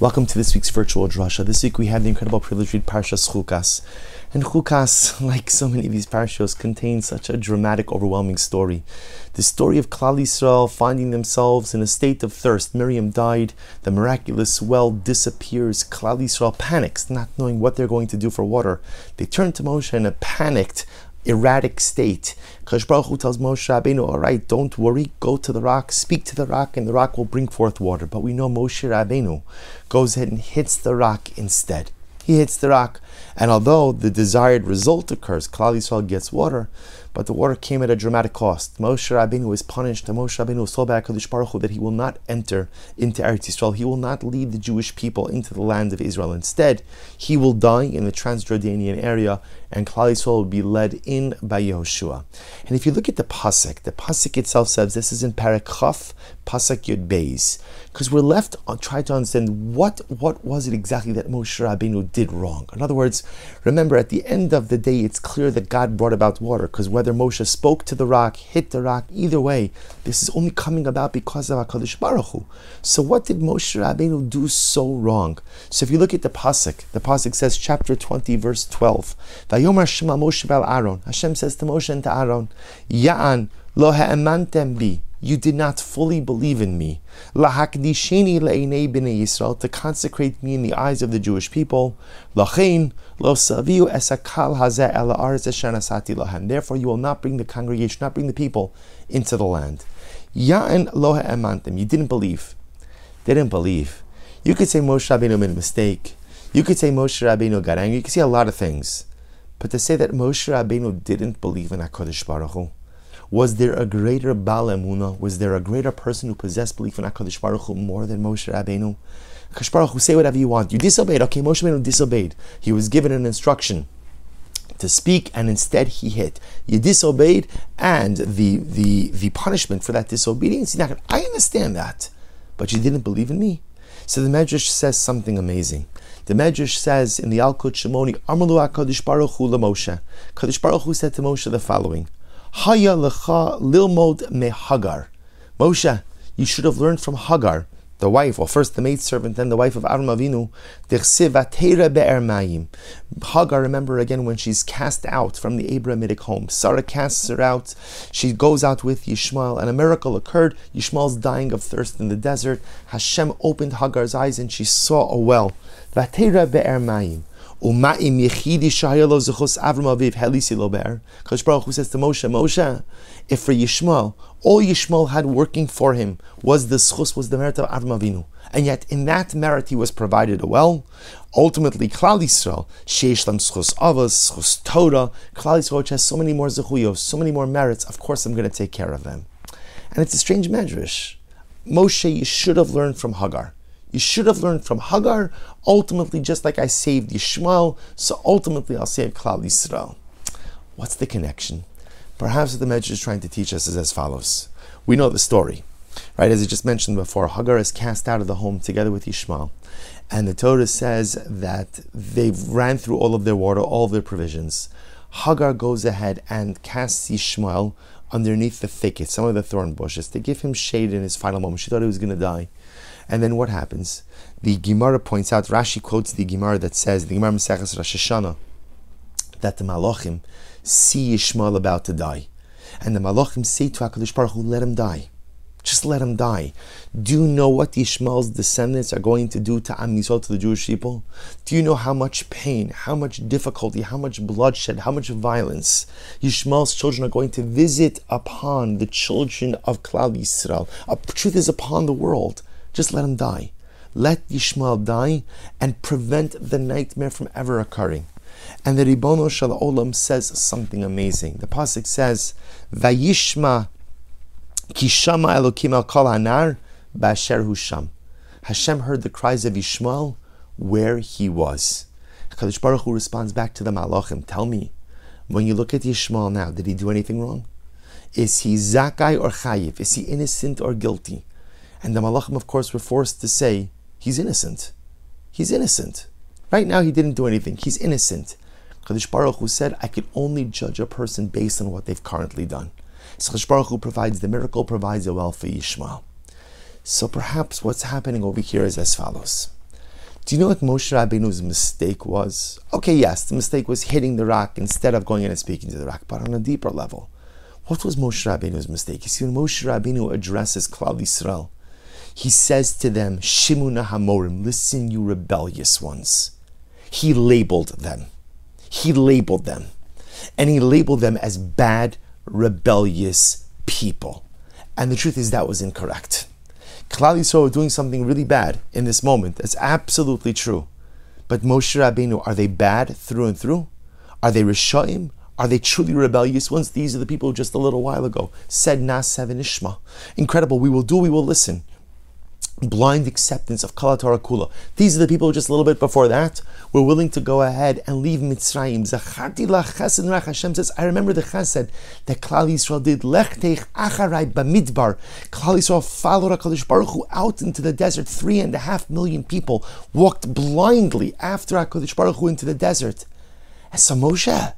Welcome to this week's virtual drasha. This week we have the incredible privilege to read Parshas Chukas. And Chukas, like so many of these parashos, contains such a dramatic, overwhelming story. The story of Klal Yisrael finding themselves in a state of thirst. Miriam died, the miraculous well disappears. Klal Yisrael panics, not knowing what they're going to do for water. They turn to Moshe in a panicked, erratic state. Kadosh Baruch Hu tells Moshe Rabbeinu, all right, don't worry, go to the rock, speak to the rock, and the rock will bring forth water. But we know Moshe Rabbeinu goes ahead and hits the rock instead. He hits the rock, and although the desired result occurs, Klal Yisrael gets water, but the water came at a dramatic cost. Moshe Rabbeinu was punished, and Moshe Rabbeinu was told by HaKadosh Baruch Hu that he will not enter into Eretz Yisrael. He will not lead the Jewish people into the land of Israel. Instead, he will die in the Transjordanian area, and Klal Yisrael will be led in by Yehoshua. And if you look at the pasuk, the pasuk itself says this is in Perek Chaf, pasuk Yud Beis, because we're left on trying to understand what what was it exactly that Moshe Rabbeinu did wrong. In other words, remember at the end of the day, it's clear that God brought about water, because whether Moshe spoke to the rock, hit the rock, either way, this is only coming about because of Hakadosh Baruch Hu. So what did Moshe Rabbeinu do so wrong? So if you look at the pasuk, the pasuk says, chapter twenty, verse twelve. Vayomer Shema Moshe Aaron. Hashem says to Moshe and to Aaron, Ya'an lo ha'emantem bi. You did not fully believe in me. Lahakdisheni le'enei b'nei Yisrael to consecrate me in the eyes of the Jewish people. Lachein lo saviu esakal hazeh ela arz asati lahem. Therefore, you will not bring the congregation, not bring the people into the land. Ya'an lo ha'emantem. You didn't believe. They didn't believe. You could say Moshe Rabbeinu made a mistake. You could say Moshe Rabbeinu got angry. You could say a lot of things. But to say that Moshe Rabbeinu didn't believe in HaKadosh Baruch Hu, was there a greater Baal? Was there a greater person who possessed belief in HaKadosh Baruch Hu more than Moshe Rabbeinu? HaKadosh Baruch Hu, say whatever you want. You disobeyed. Okay, Moshe Rabbeinu disobeyed. He was given an instruction to speak and instead he hit. You disobeyed and the, the, the punishment for that disobedience, I understand that, but you didn't believe in me. So the Medrash says something amazing. The Medrash says in the Yalkut Shimoni, Amalu HaKadosh Baruch Hu Moshe. Baruch Hu said to Moshe the following, Haya lecha lilmod me Hagar. Moshe, you should have learned from Hagar, the wife, well, first the maidservant, then the wife of Avram Avinu, Hagar, remember again when she's cast out from the Abrahamic home. Sarah casts her out. She goes out with Yishmael, and a miracle occurred. Yishmael's dying of thirst in the desert. Hashem opened Hagar's eyes, and she saw a well. Vatera be'er mayim. U'ma'im yechidi shahayalo zechus Avram Aviv helisi lo be'er. Kadosh Baruch Hu says to Moshe, Moshe, if for Yishmael, all Yishmael had working for him was the schus, was the merit of Avram Avinu. And yet in that merit he was provided a well. Ultimately, Klal Yisrael, Sheish Lam Avos, Schus Torah, Klal Yisrael, which has so many more zechuyos, so many more merits, of course I'm going to take care of them. And it's a strange medrash. Moshe, you should have learned from Hagar. You should have learned from Hagar. Ultimately, just like I saved Yishmael, so ultimately I'll save Klal Yisrael. What's the connection? Perhaps what the Medrash is trying to teach us is as follows. We know the story, right? As I just mentioned before, Hagar is cast out of the home together with Yishmael. And the Torah says that they ran through all of their water, all of their provisions. Hagar goes ahead and casts Yishmael underneath the thicket, some of the thorn bushes, to give him shade in his final moment. She thought he was going to die. And then what happens? The Gemara points out, Rashi quotes the Gemara that says, the Gemara Maseches Rosh Hashanah, that the Malachim see Ishmael about to die. And the Malachim say to HaKadosh Baruch Hu, let him die. Just let him die. Do you know what Ishmael's descendants are going to do to Am Yisrael, to the Jewish people? Do you know how much pain, how much difficulty, how much bloodshed, how much violence Ishmael's children are going to visit upon the children of Klal Yisrael? A truth is upon the world. Just let him die. Let Yishmael die and prevent the nightmare from ever occurring. And the Ribono Shel Olam says something amazing. The pasuk says, "Vayishma kishama Elokim al kol hanar husham." Hashem heard the cries of Yishmael where he was. Kadosh Baruch Hu responds back to the Malachim. Tell me, when you look at Yishmael now, did he do anything wrong? Is he zakai or chayiv? Is he innocent or guilty? And the Malachim, of course, were forced to say, he's innocent. He's innocent. Right now, he didn't do anything. He's innocent. Kadosh Baruch Hu said, I can only judge a person based on what they've currently done. So Kadosh Baruch Hu provides the miracle, provides a well for Yishmael. So perhaps what's happening over here is as follows. Do you know what Moshe Rabbeinu's mistake was? Okay, yes, the mistake was hitting the rock instead of going in and speaking to the rock, but on a deeper level. What was Moshe Rabbeinu's mistake? You see, when Moshe Rabbeinu addresses Klal Yisrael, he says to them, Shimuna Hamorim, listen, you rebellious ones. He labeled them. He labeled them. And he labeled them as bad, rebellious people. And the truth is that was incorrect. Klal Yisrael were doing something really bad in this moment. That's absolutely true. But Moshe Rabbeinu, are they bad through and through? Are they Rishaim? Are they truly rebellious ones? These are the people who just a little while ago said Na'aseh v'nishma. Incredible. We will do, we will listen blind acceptance of Kala Torah Kula. These are the people just a little bit before that were willing to go ahead and leave Mitzrayim. Zacharti chesed rach. Hashem says, I remember the chesed that Klal Yisrael did. Lech teich acharai b'midbar. Klal Yisrael followed HaKadosh Baruch Hu out into the desert. Three and a half million people walked blindly after HaKadosh Baruch Hu into the desert. So Moshe,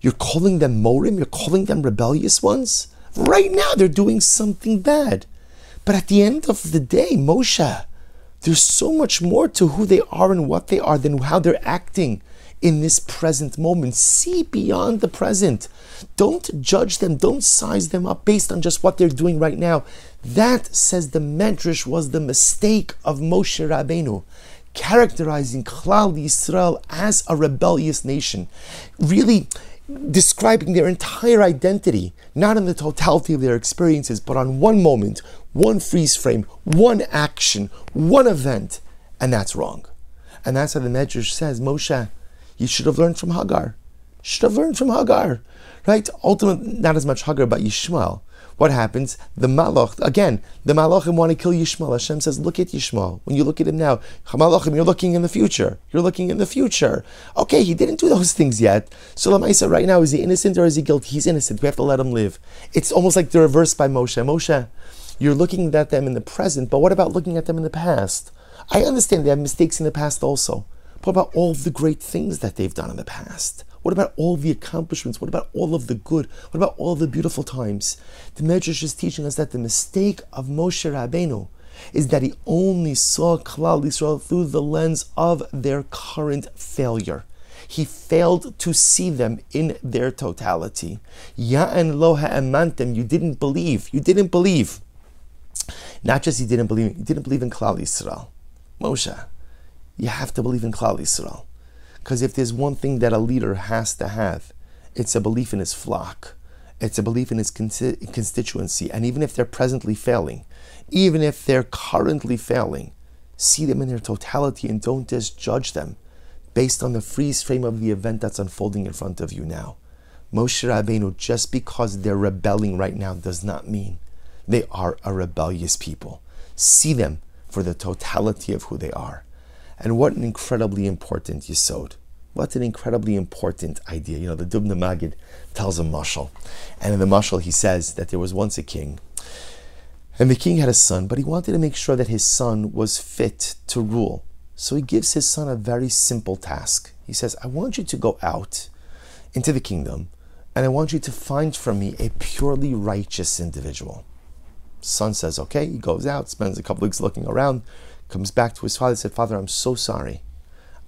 you're calling them Morim? You're calling them rebellious ones? Right now they're doing something bad. But at the end of the day, Moshe, there's so much more to who they are and what they are than how they're acting in this present moment. See beyond the present. Don't judge them, don't size them up based on just what they're doing right now. That, says the Medrash, was the mistake of Moshe Rabbeinu characterizing Klal Yisrael as a rebellious nation. Really, describing their entire identity, not in the totality of their experiences, but on one moment, one freeze frame, one action, one event, and that's wrong. And that's how the Medrash says, Moshe, you should have learned from Hagar. Should have learned from Hagar, right? Ultimately, not as much Hagar, but Yishmael what happens? The Malach, again, the Malachim want to kill Yishmael. Hashem says, look at Yishmael. When you look at him now, Malachim, you're looking in the future. You're looking in the future. Okay, he didn't do those things yet. So Lamaisa, right now, is he innocent or is he guilty? He's innocent. We have to let him live. It's almost like the reverse by Moshe. Moshe, you're looking at them in the present, but what about looking at them in the past? I understand they have mistakes in the past also. What about all the great things that they've done in the past? What about all the accomplishments? What about all of the good? What about all the beautiful times? The Medrash is teaching us that the mistake of Moshe Rabbeinu is that he only saw Klal Yisrael through the lens of their current failure. He failed to see them in their totality. Ya'an lo ha'emantem, you didn't believe. You didn't believe. Not just he didn't believe, he didn't believe in Klal Yisrael. Moshe, you have to believe in Klal Yisrael. Because if there's one thing that a leader has to have, it's a belief in his flock. It's a belief in his constituency. And even if they're presently failing, even if they're currently failing, see them in their totality and don't just judge them based on the freeze frame of the event that's unfolding in front of you now. Moshe Rabbeinu, just because they're rebelling right now does not mean they are a rebellious people. See them for the totality of who they are. And what an incredibly important yisod. What an incredibly important idea. You know, the Dubna Magid tells a mashal. And in the mashal, he says that there was once a king. And the king had a son, but he wanted to make sure that his son was fit to rule. So he gives his son a very simple task. He says, I want you to go out into the kingdom and I want you to find for me a purely righteous individual. Son says, okay. He goes out, spends a couple weeks looking around, comes back to his father and said, Father, I'm so sorry.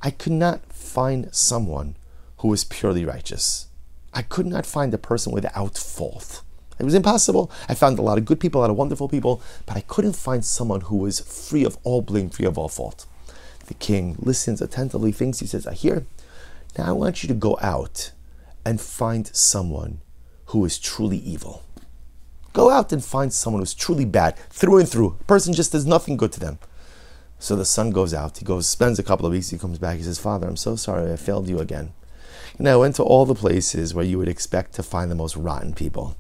I could not find someone who was purely righteous. I could not find a person without fault. It was impossible. I found a lot of good people, a lot of wonderful people, but I couldn't find someone who was free of all blame, free of all fault. The king listens attentively, thinks, he says, I hear. Now I want you to go out and find someone who is truly evil. Go out and find someone who's truly bad, through and through. A person just does nothing good to them. So the son goes out. He goes, spends a couple of weeks. He comes back. He says, Father, I'm so sorry. I failed you again. And I went to all the places where you would expect to find the most rotten people.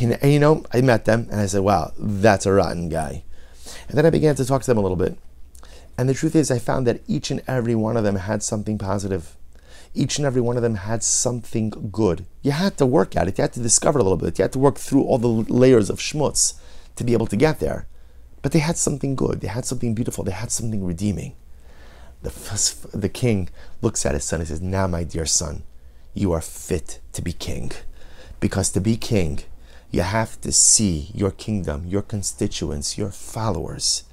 And, you know, I met them and I said, wow, that's a rotten guy. And then I began to talk to them a little bit. And the truth is, I found that each and every one of them had something positive. Each and every one of them had something good. You had to work at it. You had to discover a little bit. You had to work through all the layers of schmutz to be able to get there. But they had something good, they had something beautiful, they had something redeeming. The, the king looks at his son and says, Now, my dear son, you are fit to be king. Because to be king, you have to see your kingdom, your constituents, your followers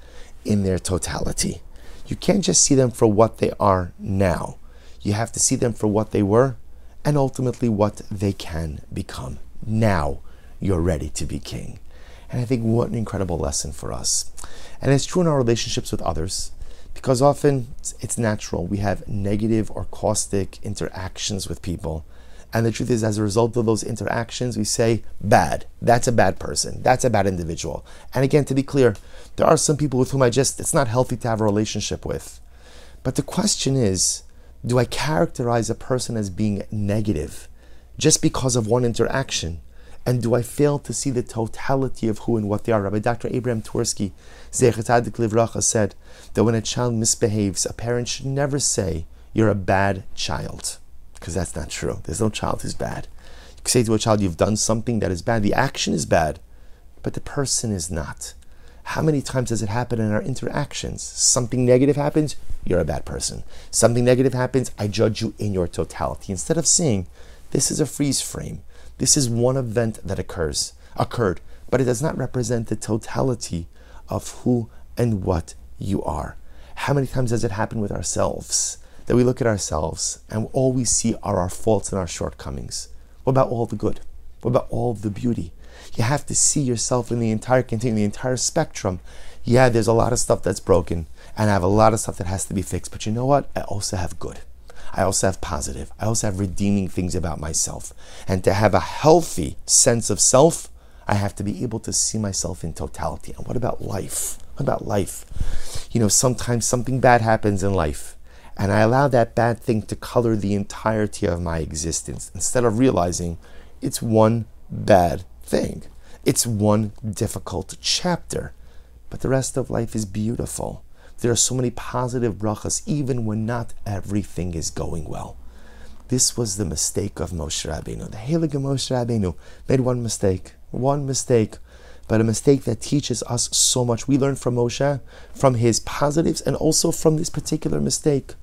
in their totality. You can't just see them for what they are now. You have to see them for what they were and ultimately what they can become. Now you're ready to be king. And I think what an incredible lesson for us. And it's true in our relationships with others because often it's natural. We have negative or caustic interactions with people. And the truth is, as a result of those interactions, we say, bad. That's a bad person. That's a bad individual. And again, to be clear, there are some people with whom I just, it's not healthy to have a relationship with. But the question is, do I characterize a person as being negative just because of one interaction? And do I fail to see the totality of who and what they are? Rabbi Dr. Abraham Twersky, Zechadik Livracha, said that when a child misbehaves, a parent should never say, You're a bad child. Because that's not true. There's no child who's bad. You can say to a child, You've done something that is bad. The action is bad, but the person is not. How many times does it happen in our interactions? Something negative happens, you're a bad person. Something negative happens, I judge you in your totality. Instead of saying, this is a freeze frame. This is one event that occurs, occurred, but it does not represent the totality of who and what you are. How many times does it happen with ourselves that we look at ourselves and all we see are our faults and our shortcomings? What about all the good? What about all the beauty? You have to see yourself in the entire continuum, the entire spectrum. Yeah, there's a lot of stuff that's broken, and I have a lot of stuff that has to be fixed. But you know what? I also have good. I also have positive. I also have redeeming things about myself. And to have a healthy sense of self, I have to be able to see myself in totality. And what about life? What about life? You know, sometimes something bad happens in life, and I allow that bad thing to color the entirety of my existence instead of realizing it's one bad thing. It's one difficult chapter, but the rest of life is beautiful. There are so many positive brachas, even when not everything is going well. This was the mistake of Moshe Rabbeinu. The Heilige Moshe Rabbeinu made one mistake, one mistake, but a mistake that teaches us so much. We learn from Moshe, from his positives, and also from this particular mistake.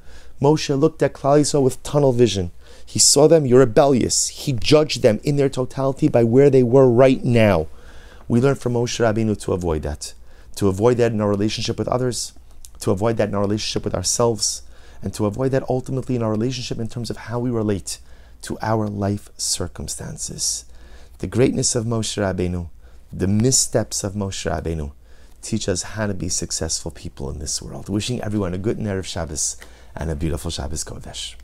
Moshe looked at Klal Yisrael with tunnel vision. He saw them, you're rebellious. He judged them in their totality by where they were right now. We learn from Moshe Rabbeinu to avoid that. To avoid that in our relationship with others, to avoid that in our relationship with ourselves, and to avoid that ultimately in our relationship in terms of how we relate to our life circumstances. The greatness of Moshe Rabbeinu, the missteps of Moshe Rabbeinu, teach us how to be successful people in this world. Wishing everyone a good Erev Shabbos and a beautiful Shabbos Kodesh.